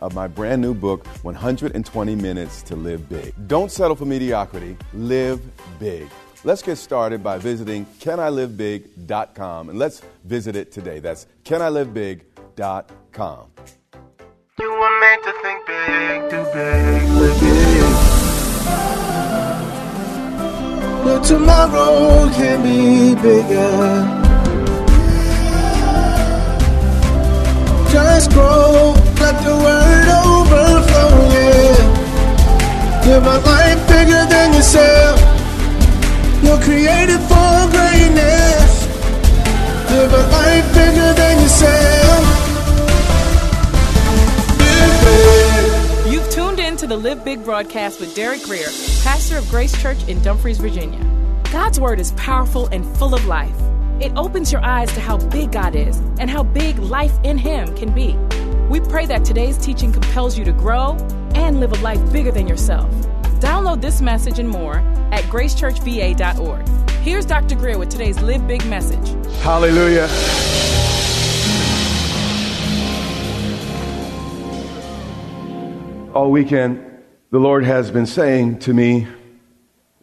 of my brand new book, 120 Minutes to Live Big. Don't settle for mediocrity, live big. Let's get started by visiting canilivebig.com and let's visit it today. That's canilivebig.com. You were meant to think big, do big, live big. But tomorrow can be bigger. Just grow, the a life bigger than yourself. You're created for greatness. Live a life bigger than yourself. You've tuned in to the Live Big broadcast with Derek Grier, pastor of Grace Church in Dumfries, Virginia. God's word is powerful and full of life. It opens your eyes to how big God is and how big life in Him can be. We pray that today's teaching compels you to grow and live a life bigger than yourself. Download this message and more at gracechurchva.org. Here's Dr. Grier with today's Live Big message. Hallelujah. All weekend, the Lord has been saying to me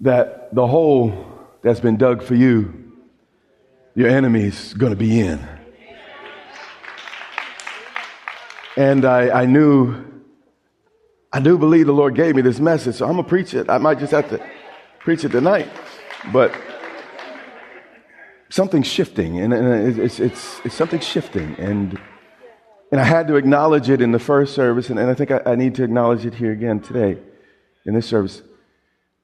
that the hole that's been dug for you, your enemy's going to be in. And I, I knew, I do believe the Lord gave me this message, so I'm going to preach it. I might just have to preach it tonight. But something's shifting, and, and it's, it's, it's something shifting. And, and I had to acknowledge it in the first service, and, and I think I, I need to acknowledge it here again today in this service.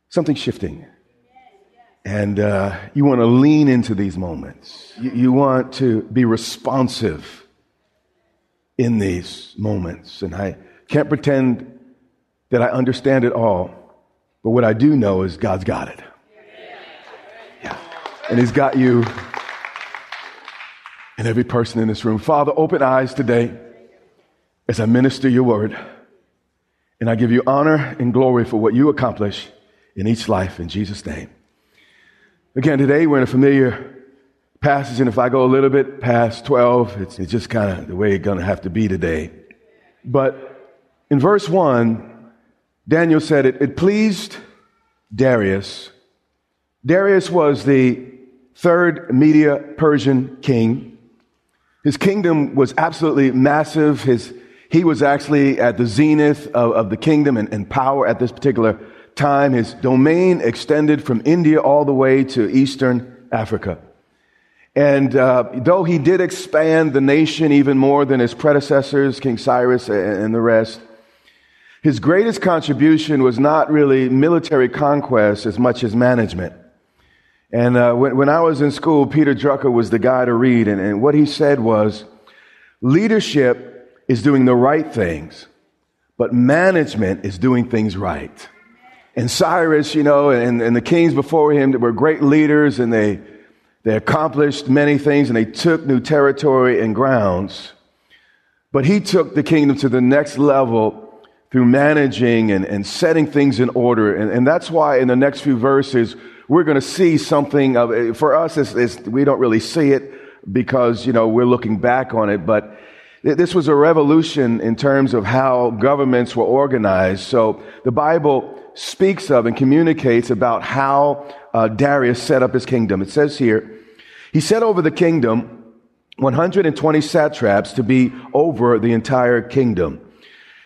Something's shifting. And uh, you want to lean into these moments. You, you want to be responsive in these moments. And I can't pretend that I understand it all, but what I do know is God's got it. Yeah. And He's got you and every person in this room. Father, open eyes today as I minister your word. And I give you honor and glory for what you accomplish in each life in Jesus' name. Again, today we're in a familiar passage, and if I go a little bit past 12, it's, it's just kind of the way it's going to have to be today. But in verse 1, Daniel said it, it pleased Darius. Darius was the third Media Persian king. His kingdom was absolutely massive. His, he was actually at the zenith of, of the kingdom and, and power at this particular time. His domain extended from India all the way to Eastern Africa. And uh, though he did expand the nation even more than his predecessors, King Cyrus and the rest, his greatest contribution was not really military conquest as much as management. And uh, when, when, I was in school, Peter Drucker was the guy to read, and, and what he said was leadership is doing the right things, but management is doing things right. And Cyrus, you know, and, and the kings before him were great leaders, and they they accomplished many things and they took new territory and grounds. But he took the kingdom to the next level through managing and, and setting things in order. And, and that's why in the next few verses, we're going to see something of, eh, for us, it's, it's, we don't really see it because, you know, we're looking back on it, but this was a revolution in terms of how governments were organized. So the Bible speaks of and communicates about how uh, Darius set up his kingdom. It says here, he set over the kingdom 120 satraps to be over the entire kingdom.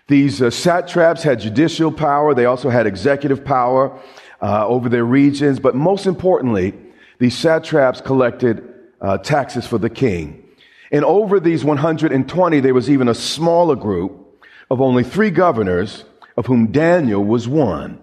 These uh, satraps had judicial power. They also had executive power uh, over their regions. But most importantly, these satraps collected uh, taxes for the king. And over these 120, there was even a smaller group of only three governors, of whom Daniel was one.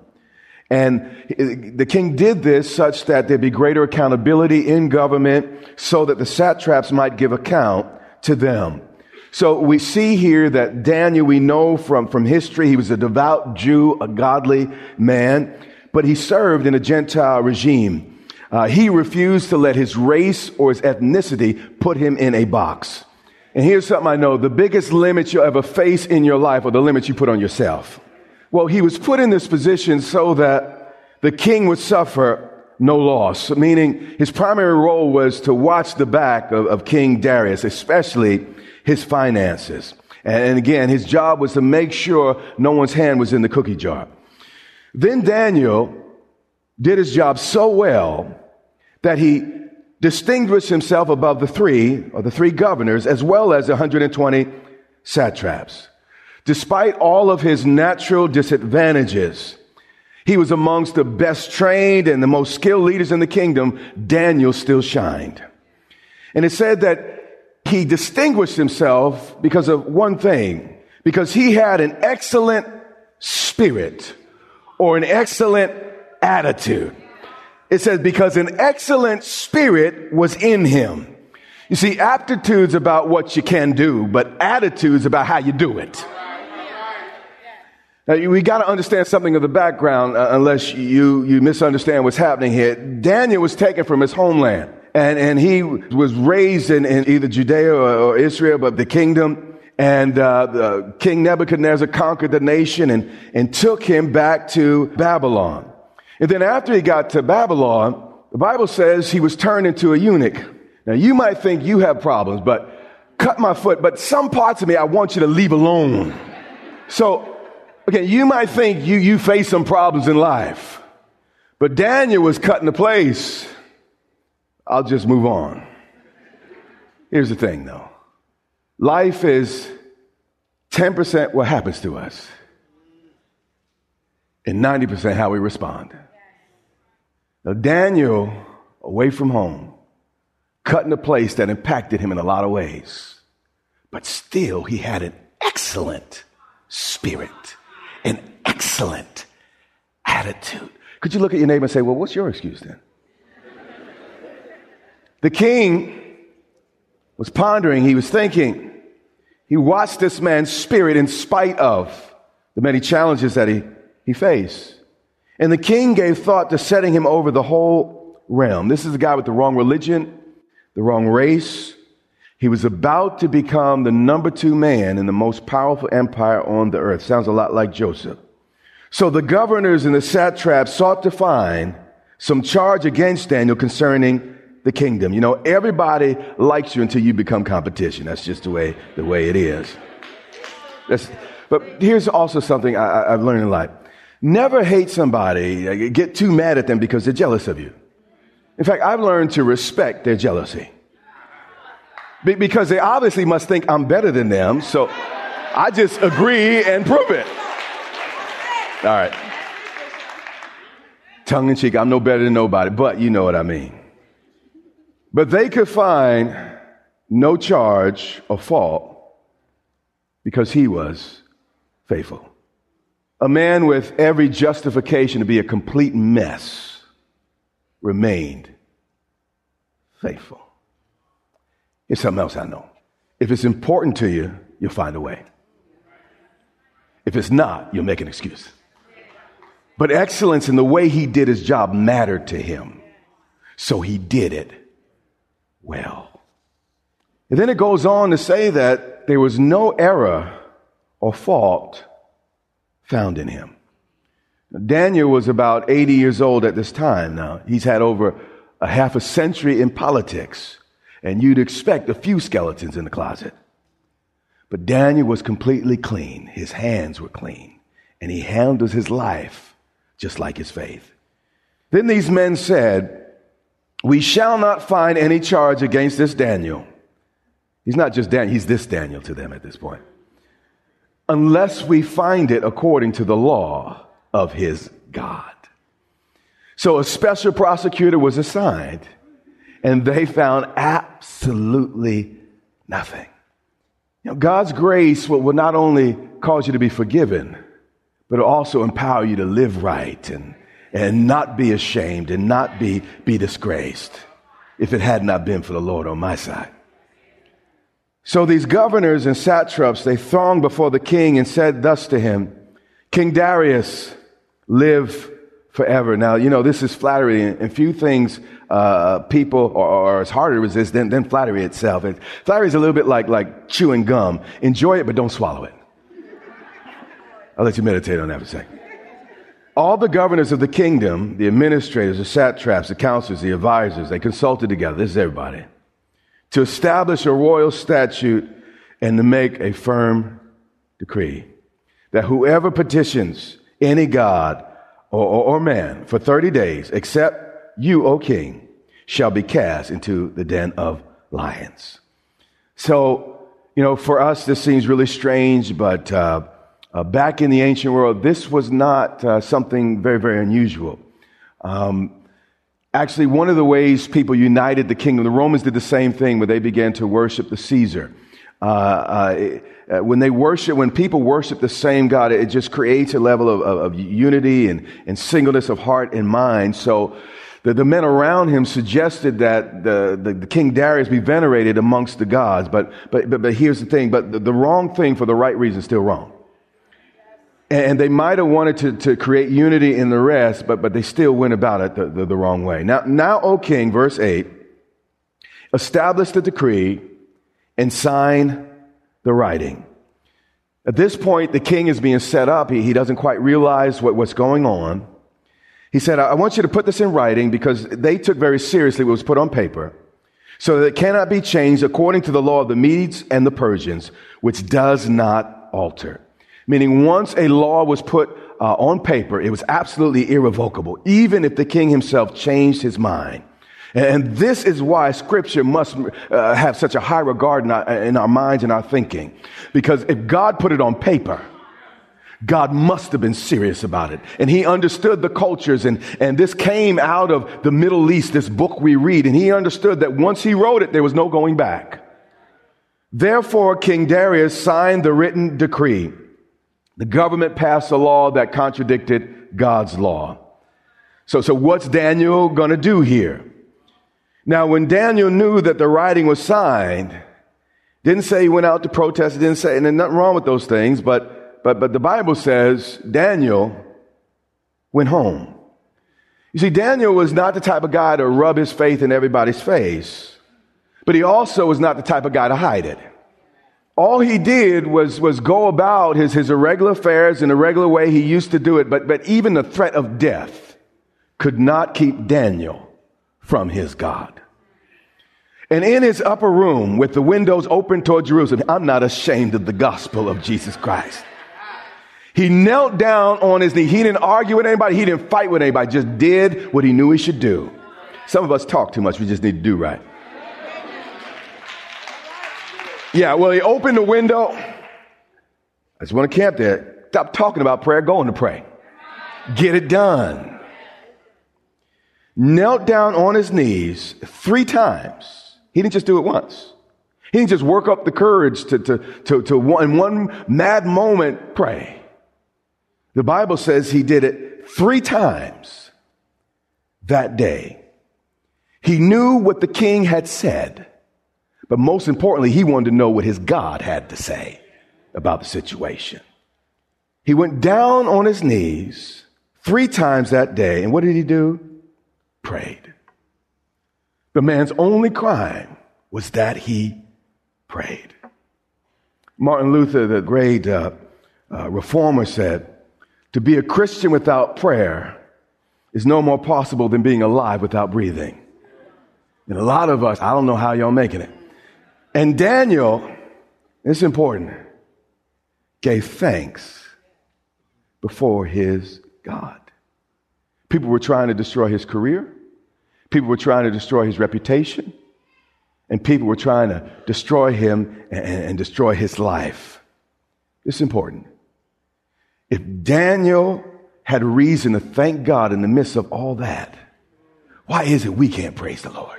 And the king did this such that there'd be greater accountability in government so that the satraps might give account to them. So we see here that Daniel, we know from, from history, he was a devout Jew, a godly man, but he served in a Gentile regime. Uh, he refused to let his race or his ethnicity put him in a box. And here's something I know the biggest limit you'll ever face in your life are the limits you put on yourself. Well, he was put in this position so that the king would suffer no loss, meaning his primary role was to watch the back of, of King Darius, especially his finances. And again, his job was to make sure no one's hand was in the cookie jar. Then Daniel did his job so well that he distinguished himself above the three, or the three governors, as well as 120 satraps. Despite all of his natural disadvantages, he was amongst the best trained and the most skilled leaders in the kingdom. Daniel still shined. And it said that he distinguished himself because of one thing, because he had an excellent spirit or an excellent attitude. It says, because an excellent spirit was in him. You see, aptitudes about what you can do, but attitudes about how you do it. Now, we got to understand something of the background, uh, unless you, you misunderstand what's happening here. Daniel was taken from his homeland. And, and he was raised in, in either Judea or, or, Israel, but the kingdom. And uh, the King Nebuchadnezzar conquered the nation and, and took him back to Babylon. And then after he got to Babylon, the Bible says he was turned into a eunuch. Now you might think you have problems, but cut my foot, but some parts of me I want you to leave alone. So, okay, you might think you, you face some problems in life, but Daniel was cut into place. I'll just move on. Here's the thing though life is 10% what happens to us, and 90% how we respond. Now, Daniel, away from home, cut in a place that impacted him in a lot of ways, but still he had an excellent spirit, an excellent attitude. Could you look at your neighbor and say, Well, what's your excuse then? The king was pondering, he was thinking. He watched this man's spirit in spite of the many challenges that he, he faced. And the king gave thought to setting him over the whole realm. This is a guy with the wrong religion, the wrong race. He was about to become the number two man in the most powerful empire on the earth. Sounds a lot like Joseph. So the governors and the satraps sought to find some charge against Daniel concerning the kingdom. You know, everybody likes you until you become competition. That's just the way, the way it is. That's, but here's also something I, I've learned in life. Never hate somebody, uh, get too mad at them because they're jealous of you. In fact, I've learned to respect their jealousy. Be- because they obviously must think I'm better than them, so I just agree and prove it. All right. Tongue in cheek, I'm no better than nobody, but you know what I mean. But they could find no charge or fault because he was faithful. A man with every justification to be a complete mess remained faithful. Here's something else I know. If it's important to you, you'll find a way. If it's not, you'll make an excuse. But excellence in the way he did his job mattered to him. So he did it well. And then it goes on to say that there was no error or fault found in him. Daniel was about 80 years old at this time now. He's had over a half a century in politics, and you'd expect a few skeletons in the closet. But Daniel was completely clean. His hands were clean, and he handles his life just like his faith. Then these men said, We shall not find any charge against this Daniel. He's not just Daniel, he's this Daniel to them at this point. Unless we find it according to the law of his God. So a special prosecutor was assigned, and they found absolutely nothing. You know, God's grace will, will not only cause you to be forgiven, but it'll also empower you to live right and, and not be ashamed and not be, be disgraced if it had not been for the Lord on my side. So these governors and satraps, they thronged before the king and said thus to him, King Darius, live forever. Now, you know, this is flattery, and few things uh, people are, as hard to resist than, than flattery itself. And flattery is a little bit like, like chewing gum. Enjoy it, but don't swallow it. I'll let you meditate on that for a second. All the governors of the kingdom, the administrators, the satraps, the counselors, the advisors, they consulted together. This is everybody. To establish a royal statute and to make a firm decree that whoever petitions any god or, or, or man for 30 days, except you, O king, shall be cast into the den of lions. So, you know, for us, this seems really strange, but uh, uh, back in the ancient world, this was not uh, something very, very unusual. Um, actually, one of the ways people united the kingdom, the Romans did the same thing where they began to worship the Caesar. Uh, uh, when they worship, when people worship the same God, it just creates a level of, of, of unity and, and singleness of heart and mind. So the, the men around him suggested that the, the, the, King Darius be venerated amongst the gods. But, but, but, but here's the thing, but the, the wrong thing for the right reason is still wrong. And they might have wanted to, to create unity in the rest, but, but they still went about it the, the, the wrong way. Now, now, O king, verse 8, establish the decree and sign the writing. At this point, the king is being set up. He, he doesn't quite realize what, what's going on. He said, I want you to put this in writing because they took very seriously what was put on paper so that it cannot be changed according to the law of the Medes and the Persians, which does not alter. Meaning once a law was put uh, on paper, it was absolutely irrevocable, even if the king himself changed his mind. And this is why scripture must uh, have such a high regard in our, in our minds and our thinking. Because if God put it on paper, God must have been serious about it. And he understood the cultures and, and this came out of the Middle East, this book we read. And he understood that once he wrote it, there was no going back. Therefore, King Darius signed the written decree. The government passed a law that contradicted God's law. So, so what's Daniel gonna do here? Now, when Daniel knew that the writing was signed, didn't say he went out to protest, didn't say, and there's nothing wrong with those things, but, but, but the Bible says Daniel went home. You see, Daniel was not the type of guy to rub his faith in everybody's face, but he also was not the type of guy to hide it. All he did was, was go about his, his irregular affairs in a regular way he used to do it, but, but even the threat of death could not keep Daniel from his God. And in his upper room with the windows open toward Jerusalem, I'm not ashamed of the gospel of Jesus Christ. He knelt down on his knee. He didn't argue with anybody. He didn't fight with anybody. Just did what he knew he should do. Some of us talk too much. We just need to do right. Yeah, well, he opened the window. I just want to camp there. Stop talking about prayer. Going to pray. Get it done knelt down on his knees three times. He didn't just do it once. He didn't just work up the courage to, to, to, to one, in one mad moment pray. The Bible says he did it three times that day. He knew what the king had said, but most importantly, he wanted to know what his God had to say about the situation. He went down on his knees three times that day, and what did he do? Prayed. The man's only crime was that he prayed. Martin Luther, the great uh, uh, reformer, said, To be a Christian without prayer is no more possible than being alive without breathing. And a lot of us, I don't know how y'all making it. And Daniel, it's important, gave thanks before his God. People were trying to destroy his career. People were trying to destroy his reputation. And people were trying to destroy him and, and destroy his life. This is important. If Daniel had reason to thank God in the midst of all that, why is it we can't praise the Lord?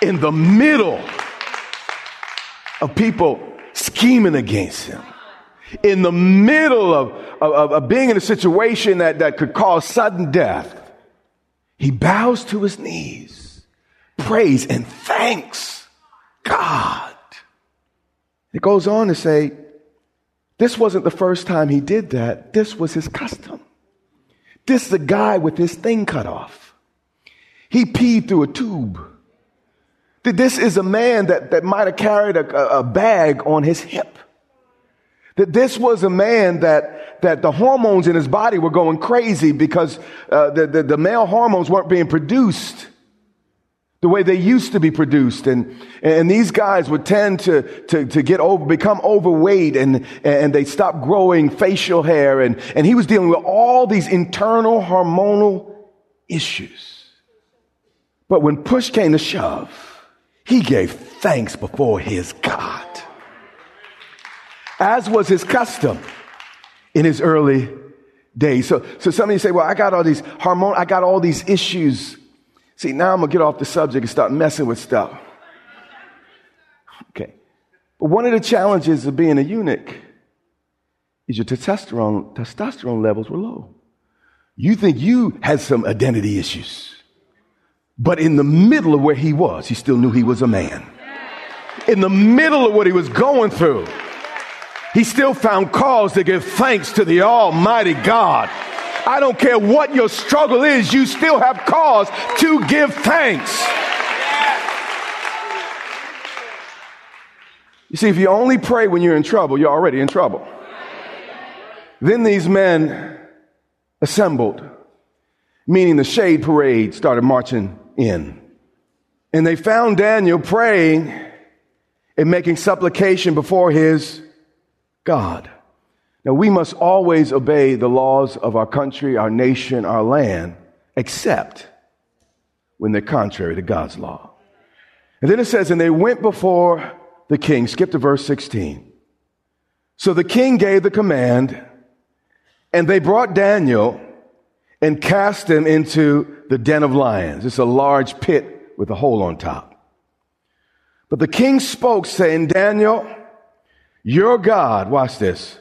In the middle of people scheming against him, in the middle of, of, of being in a situation that, that could cause sudden death, he bows to his knees, prays and thanks God. It goes on to say, this wasn't the first time he did that. This was his custom. This is a guy with his thing cut off. He peed through a tube. This is a man that, that might have carried a, a bag on his hip. That this was a man that, that the hormones in his body were going crazy because uh, the, the, the male hormones weren't being produced the way they used to be produced. And, and these guys would tend to, to, to get over, become overweight and, and they stop growing facial hair. And, and he was dealing with all these internal hormonal issues. But when push came to shove, he gave thanks before his God, as was his custom in his early days. So, so some of you say, well, I got all these hormone, I got all these issues See, now I'm to get off the subject and start messing with stuff. Okay. But one of the challenges of being a eunuch is your testosterone, testosterone levels were low. You think you had some identity issues. But in the middle of where he was, he still knew he was a man. In the middle of what he was going through, he still found cause to give thanks to the Almighty God I don't care what your struggle is, you still have cause to give thanks. You see, if you only pray when you're in trouble, you're already in trouble. Then these men assembled, meaning the shade parade started marching in. And they found Daniel praying and making supplication before his God. Now, we must always obey the laws of our country, our nation, our land, except when they're contrary to God's law. And then it says, and they went before the king. Skip to verse 16. So the king gave the command, and they brought Daniel and cast him into the den of lions. It's a large pit with a hole on top. But the king spoke, saying, Daniel, your God, watch this,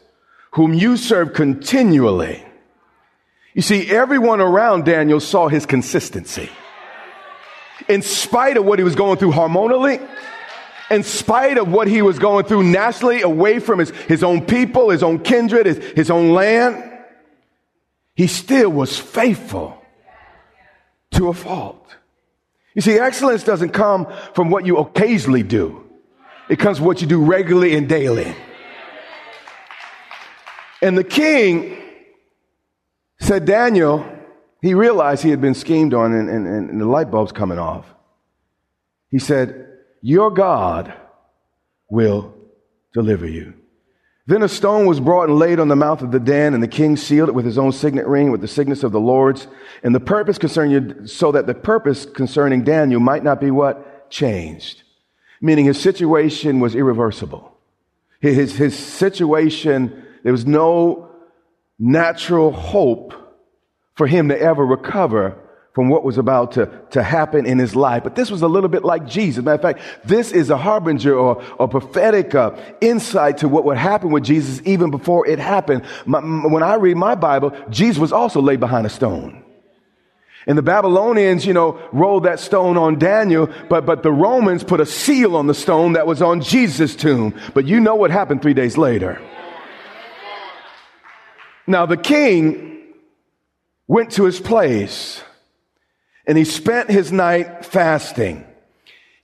whom you serve continually. You see, everyone around Daniel saw his consistency. In spite of what he was going through hormonally, in spite of what he was going through nationally, away from his, his own people, his own kindred, his, his own land, he still was faithful to a fault. You see, excellence doesn't come from what you occasionally do. It comes from what you do regularly and daily. And the king said, Daniel, he realized he had been schemed on and, and, and the light bulb's coming off. He said, Your God will deliver you. Then a stone was brought and laid on the mouth of the den, and the king sealed it with his own signet ring, with the signets of the Lord's, and the purpose concerning you, so that the purpose concerning Daniel might not be what changed, meaning his situation was irreversible. His his situation there was no natural hope for him to ever recover from what was about to, to happen in his life. But this was a little bit like Jesus. Matter of fact, this is a harbinger or a prophetic uh, insight to what would happen with Jesus even before it happened. My, when I read my Bible, Jesus was also laid behind a stone. And the Babylonians, you know, rolled that stone on Daniel, but, but the Romans put a seal on the stone that was on Jesus' tomb. But you know what happened three days later. Now the king went to his place and he spent his night fasting.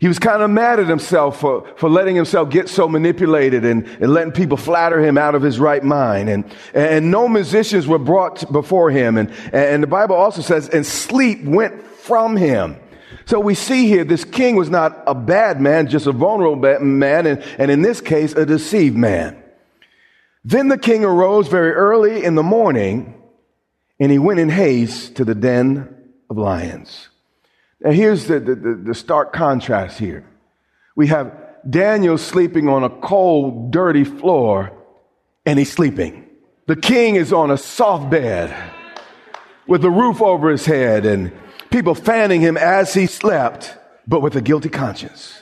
He was kind of mad at himself for, for letting himself get so manipulated and, and letting people flatter him out of his right mind. And, and no musicians were brought before him. And, and the Bible also says, and sleep went from him. So we see here this king was not a bad man, just a vulnerable man, and, and in this case, a deceived man. Then the king arose very early in the morning and he went in haste to the den of lions. Now, here's the, the, the, stark contrast here. We have Daniel sleeping on a cold, dirty floor, and he's sleeping. The king is on a soft bed with a roof over his head and people fanning him as he slept, but with a guilty conscience.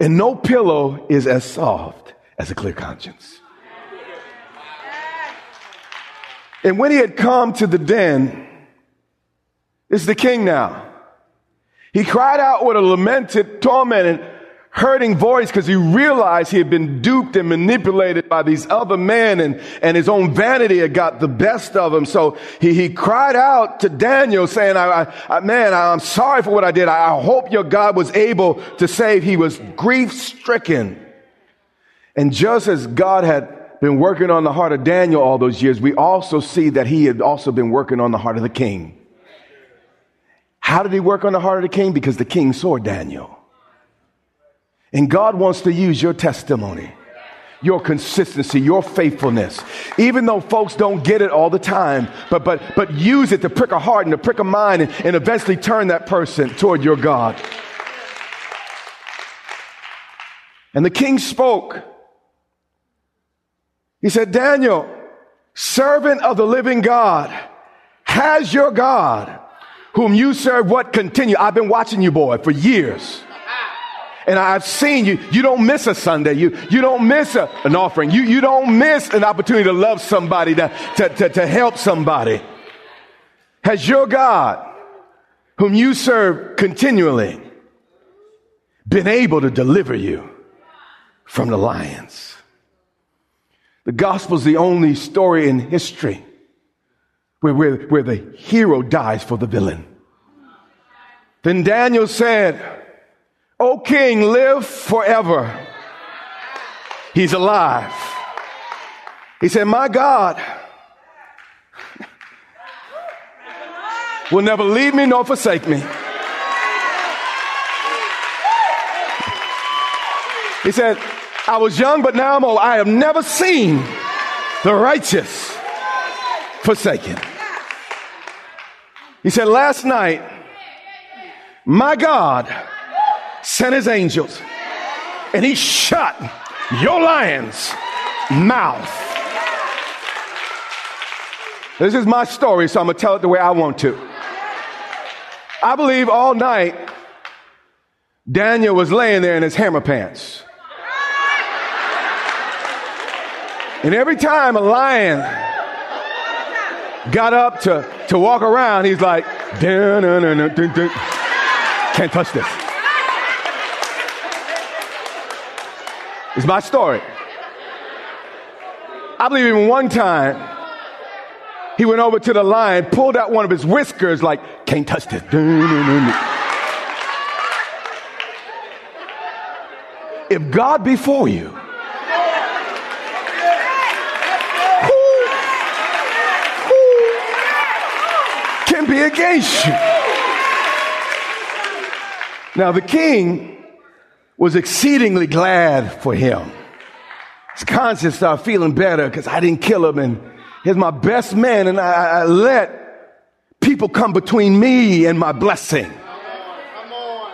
And no pillow is as soft as a clear conscience. And when he had come to the den, it's the king now. He cried out with a lamented, tormented, hurting voice because he realized he had been duped and manipulated by these other men and, and his own vanity had got the best of him. So he, he cried out to Daniel saying, I, I, man, I'm sorry for what I did. I hope your God was able to save. He was grief stricken. And just as God had been working on the heart of Daniel all those years, we also see that he had also been working on the heart of the king. How did he work on the heart of the king? Because the king saw Daniel. And God wants to use your testimony, your consistency, your faithfulness. Even though folks don't get it all the time, but, but, but use it to prick a heart and to prick a mind and, and eventually turn that person toward your God. And the king spoke. He said, Daniel, servant of the living God, has your God whom you serve what continue. I've been watching you, boy, for years. And I've seen you. You don't miss a Sunday. You, you don't miss a, an offering. You, you don't miss an opportunity to love somebody, to, to, to, to help somebody. Has your God, whom you serve continually, been able to deliver you from the lions? The gospel is the only story in history where, where, where the hero dies for the villain. Then Daniel said, O king, live forever. He's alive. He said, My God will never leave me nor forsake me. He said, I was young, but now I'm old. I have never seen the righteous forsaken. He said, Last night, my God sent his angels and he shut your lion's mouth. This is my story, so I'm going to tell it the way I want to. I believe all night Daniel was laying there in his hammer pants. And every time a lion got up to, to walk around, he's like, dun, dun, dun, dun, dun. can't touch this. It's my story. I believe even one time he went over to the lion, pulled out one of his whiskers, like, can't touch this. Dun, dun, dun, if God be for you, against you. Now, the king was exceedingly glad for him. His conscience started feeling better because I didn't kill him, and he's my best man, and I, I let people come between me and my blessing.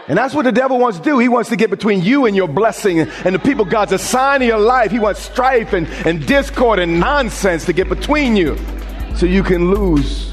And that's what the devil wants to do. He wants to get between you and your blessing and the people God's assigned to your life. He wants strife and, and discord and nonsense to get between you so you can lose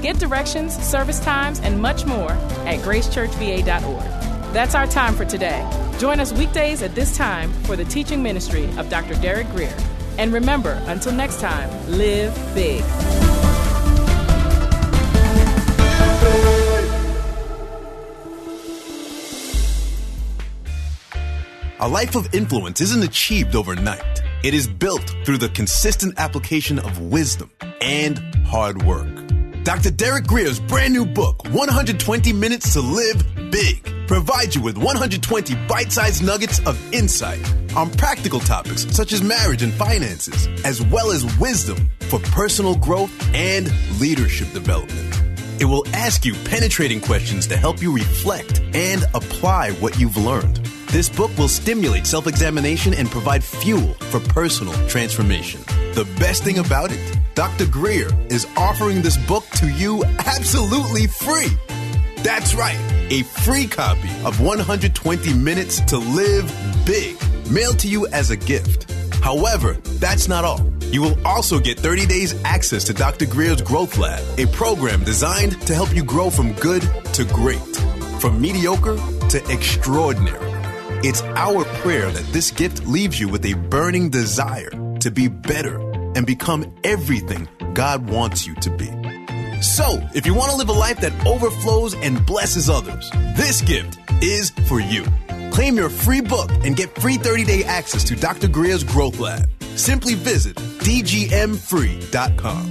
Get directions, service times, and much more at gracechurchva.org. That's our time for today. Join us weekdays at this time for the teaching ministry of Dr. Derek Grier. And remember, until next time, live big. A life of influence isn't achieved overnight. It is built through the consistent application of wisdom and hard work. Dr. Derek Grier's brand new book, 120 Minutes to Live Big, provides you with 120 bite sized nuggets of insight on practical topics such as marriage and finances, as well as wisdom for personal growth and leadership development. It will ask you penetrating questions to help you reflect and apply what you've learned. This book will stimulate self examination and provide fuel for personal transformation. The best thing about it, Dr. Grier is offering this book to you absolutely free. That's right, a free copy of 120 Minutes to Live Big, mailed to you as a gift. However, that's not all. You will also get 30 days access to Dr. Grier's Growth Lab, a program designed to help you grow from good to great, from mediocre to extraordinary. It's our prayer that this gift leaves you with a burning desire to be better and become everything God wants you to be. So, if you want to live a life that overflows and blesses others, this gift is for you. Claim your free book and get free 30 day access to Dr. Grier's Growth Lab. Simply visit dgmfree.com.